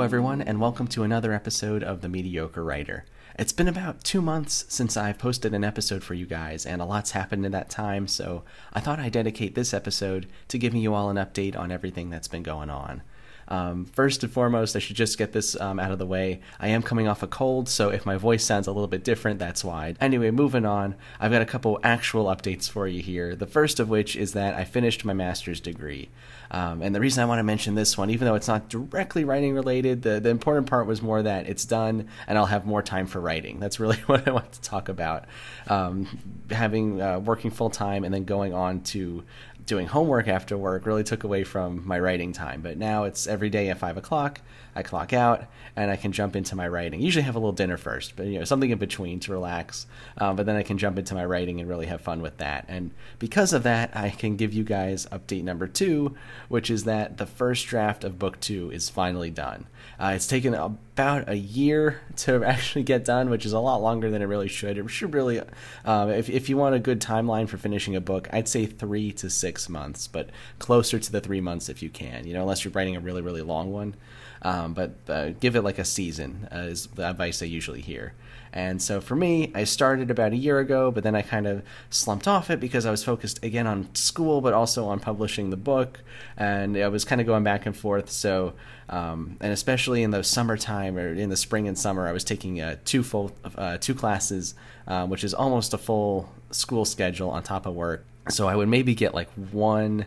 Hello, everyone, and welcome to another episode of The Mediocre Writer. It's been about two months since I've posted an episode for you guys, and a lot's happened in that time, so I thought I'd dedicate this episode to giving you all an update on everything that's been going on. Um, first and foremost, I should just get this um, out of the way. I am coming off a cold, so if my voice sounds a little bit different, that's why. Anyway, moving on, I've got a couple actual updates for you here. The first of which is that I finished my master's degree. Um, and the reason I want to mention this one, even though it's not directly writing related, the, the important part was more that it's done and I'll have more time for writing. That's really what I want to talk about. Um, having uh, working full time and then going on to doing homework after work really took away from my writing time. But now it's every day at five o'clock. I clock out and I can jump into my writing. Usually have a little dinner first, but you know something in between to relax. Um, but then I can jump into my writing and really have fun with that. And because of that, I can give you guys update number two, which is that the first draft of book two is finally done. Uh, it's taken about a year to actually get done, which is a lot longer than it really should. It should really, um, if if you want a good timeline for finishing a book, I'd say three to six months, but closer to the three months if you can. You know, unless you're writing a really really long one. Um, but uh, give it like a season uh, is the advice I usually hear. And so for me, I started about a year ago, but then I kind of slumped off it because I was focused again on school, but also on publishing the book, and I was kind of going back and forth. So, um, and especially in the summertime or in the spring and summer, I was taking uh, two full uh, two classes, uh, which is almost a full school schedule on top of work. So I would maybe get like one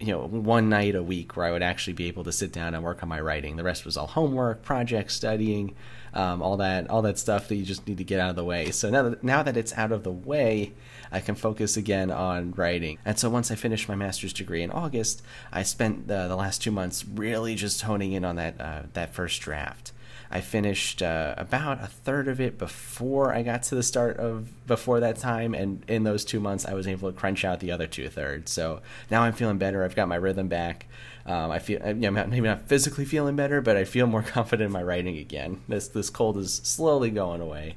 you know one night a week where I would actually be able to sit down and work on my writing. The rest was all homework, projects, studying, um, all that all that stuff that you just need to get out of the way. So now that, now that it's out of the way, I can focus again on writing. And so once I finished my master's degree in August, I spent the, the last two months really just honing in on that uh, that first draft. I finished uh, about a third of it before I got to the start of before that time, and in those two months, I was able to crunch out the other two thirds. So now I'm feeling better. I've got my rhythm back. Um, I feel you know, maybe not physically feeling better, but I feel more confident in my writing again. This this cold is slowly going away.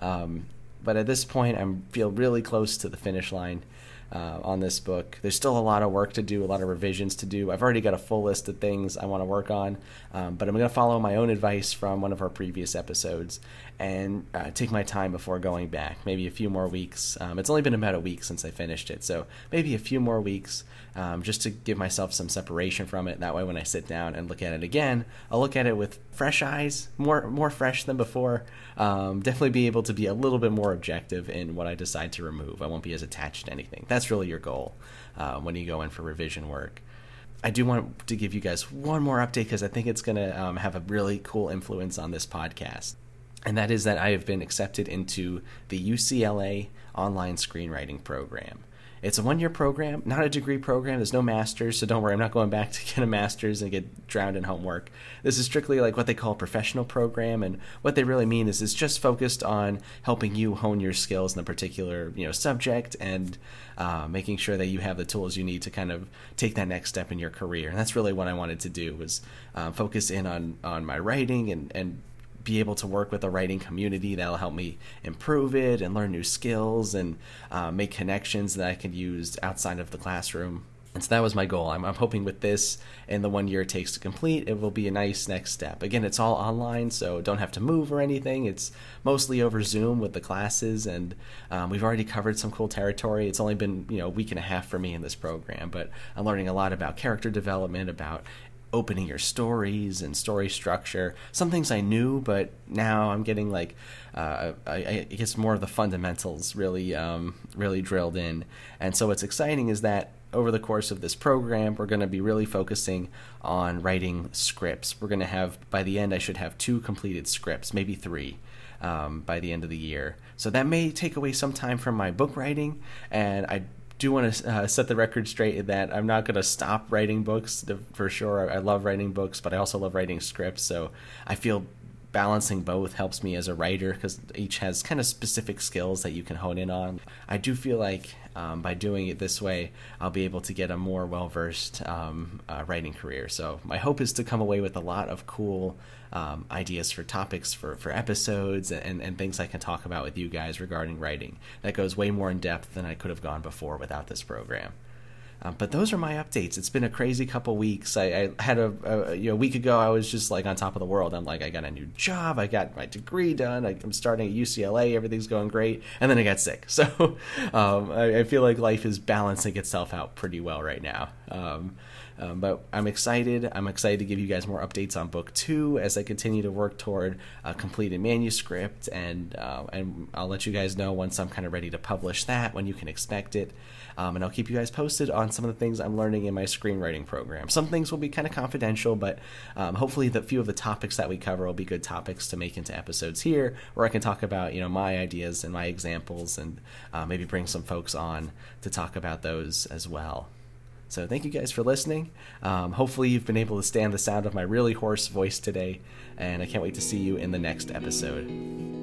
Um, but at this point, I feel really close to the finish line uh, on this book. There's still a lot of work to do, a lot of revisions to do. I've already got a full list of things I want to work on, um, but I'm going to follow my own advice from one of our previous episodes and uh, take my time before going back. Maybe a few more weeks. Um, it's only been about a week since I finished it, so maybe a few more weeks um, just to give myself some separation from it. That way, when I sit down and look at it again, I'll look at it with fresh eyes, more more fresh than before. Um, definitely be able to be a little bit more objective in what I decide to remove. I won't be as attached to anything. That's really your goal uh, when you go in for revision work. I do want to give you guys one more update because I think it's going to um, have a really cool influence on this podcast. And that is that I have been accepted into the UCLA online screenwriting program. It's a one year program, not a degree program. There's no master's, so don't worry. I'm not going back to get a master's and get drowned in homework. This is strictly like what they call a professional program, and what they really mean is it's just focused on helping you hone your skills in a particular you know subject and uh, making sure that you have the tools you need to kind of take that next step in your career. And that's really what I wanted to do was uh, focus in on on my writing and and be able to work with a writing community that'll help me improve it and learn new skills and uh, make connections that I can use outside of the classroom. And so that was my goal. I'm, I'm hoping with this and the one year it takes to complete, it will be a nice next step. Again, it's all online, so don't have to move or anything. It's mostly over Zoom with the classes, and um, we've already covered some cool territory. It's only been you know a week and a half for me in this program, but I'm learning a lot about character development, about opening your stories and story structure. Some things I knew, but now I'm getting like uh, I, I, guess more of the fundamentals really um, really drilled in. And so what's exciting is that over the course of this program, we're going to be really focusing on writing scripts. We're going to have by the end, I should have two completed scripts, maybe three. Um, by the end of the year. So that may take away some time from my book writing, and I do want to uh, set the record straight that I'm not going to stop writing books for sure. I love writing books, but I also love writing scripts. So I feel balancing both helps me as a writer because each has kind of specific skills that you can hone in on. I do feel like um, by doing it this way, I'll be able to get a more well versed um, uh, writing career. So my hope is to come away with a lot of cool um, ideas for topics for, for episodes and, and things I can talk about with you guys regarding writing. That goes way more in depth than I could have gone before without this program. Um, but those are my updates. It's been a crazy couple weeks. I, I had a, a, you know a week ago. I was just like on top of the world. I'm like I got a new job. I got my degree done. I, am starting at UCLA. Everything's going great. And then I got sick. So um, I, I, feel like life is balancing itself out pretty well right now. Um, um, but I'm excited. I'm excited to give you guys more updates on book two as I continue to work toward a completed manuscript, and uh, and I'll let you guys know once I'm kind of ready to publish that, when you can expect it. Um, and I'll keep you guys posted on some of the things I'm learning in my screenwriting program. Some things will be kind of confidential, but um, hopefully the few of the topics that we cover will be good topics to make into episodes here, where I can talk about you know my ideas and my examples, and uh, maybe bring some folks on to talk about those as well. So thank you guys for listening. Um, hopefully you've been able to stand the sound of my really hoarse voice today, and I can't wait to see you in the next episode.